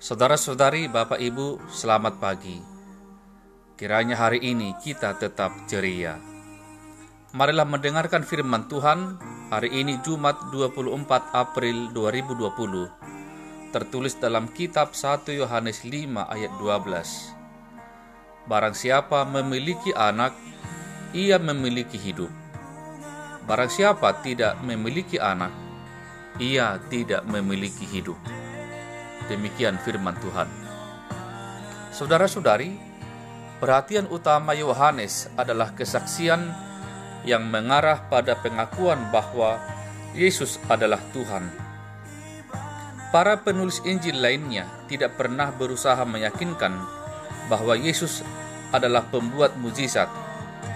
Saudara-saudari, Bapak Ibu, selamat pagi. Kiranya hari ini kita tetap ceria. Marilah mendengarkan firman Tuhan hari ini Jumat 24 April 2020. Tertulis dalam kitab 1 Yohanes 5 ayat 12. Barang siapa memiliki anak, ia memiliki hidup. Barang siapa tidak memiliki anak, ia tidak memiliki hidup. Demikian firman Tuhan. Saudara-saudari, perhatian utama Yohanes adalah kesaksian yang mengarah pada pengakuan bahwa Yesus adalah Tuhan. Para penulis Injil lainnya tidak pernah berusaha meyakinkan bahwa Yesus adalah pembuat mujizat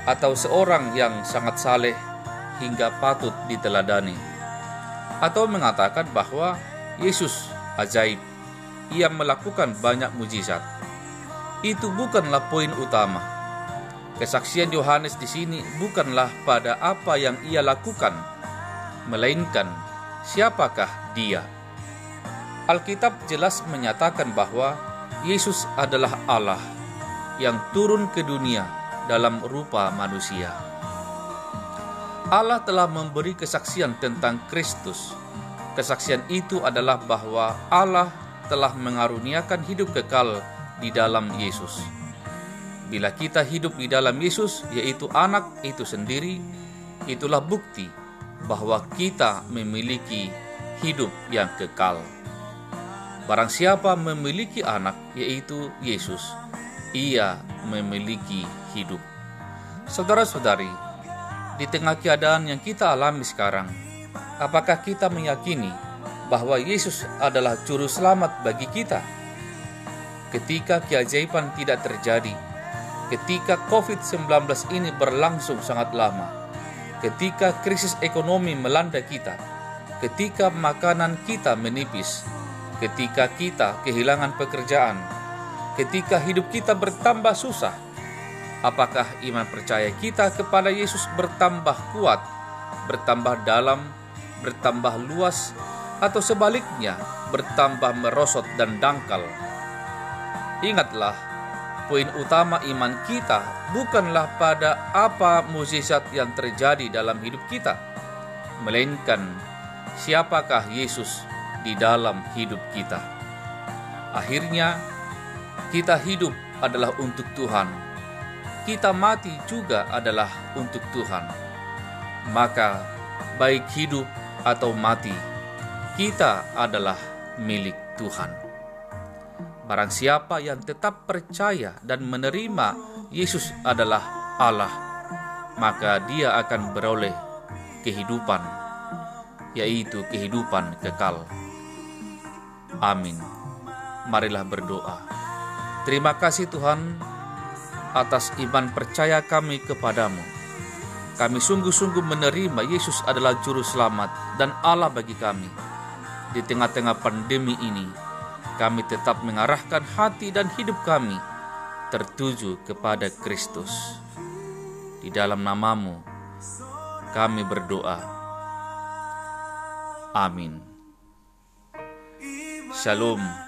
atau seorang yang sangat saleh hingga patut diteladani, atau mengatakan bahwa Yesus ajaib ia melakukan banyak mujizat. Itu bukanlah poin utama. Kesaksian Yohanes di sini bukanlah pada apa yang ia lakukan, melainkan siapakah dia. Alkitab jelas menyatakan bahwa Yesus adalah Allah yang turun ke dunia dalam rupa manusia. Allah telah memberi kesaksian tentang Kristus. Kesaksian itu adalah bahwa Allah telah mengaruniakan hidup kekal di dalam Yesus. Bila kita hidup di dalam Yesus, yaitu anak itu sendiri, itulah bukti bahwa kita memiliki hidup yang kekal. Barang siapa memiliki anak, yaitu Yesus, ia memiliki hidup. Saudara-saudari, di tengah keadaan yang kita alami sekarang, apakah kita meyakini bahwa Yesus adalah juru selamat bagi kita. Ketika keajaiban tidak terjadi, ketika COVID-19 ini berlangsung sangat lama, ketika krisis ekonomi melanda kita, ketika makanan kita menipis, ketika kita kehilangan pekerjaan, ketika hidup kita bertambah susah, apakah iman percaya kita kepada Yesus bertambah kuat, bertambah dalam, bertambah luas, atau sebaliknya bertambah merosot dan dangkal. Ingatlah, poin utama iman kita bukanlah pada apa mukjizat yang terjadi dalam hidup kita, melainkan siapakah Yesus di dalam hidup kita. Akhirnya, kita hidup adalah untuk Tuhan. Kita mati juga adalah untuk Tuhan. Maka, baik hidup atau mati, kita adalah milik Tuhan. Barang siapa yang tetap percaya dan menerima Yesus adalah Allah, maka dia akan beroleh kehidupan, yaitu kehidupan kekal. Amin. Marilah berdoa. Terima kasih Tuhan atas iman percaya kami kepadamu. Kami sungguh-sungguh menerima Yesus adalah juru selamat dan Allah bagi kami di tengah-tengah pandemi ini, kami tetap mengarahkan hati dan hidup kami tertuju kepada Kristus. Di dalam namamu, kami berdoa. Amin. Shalom.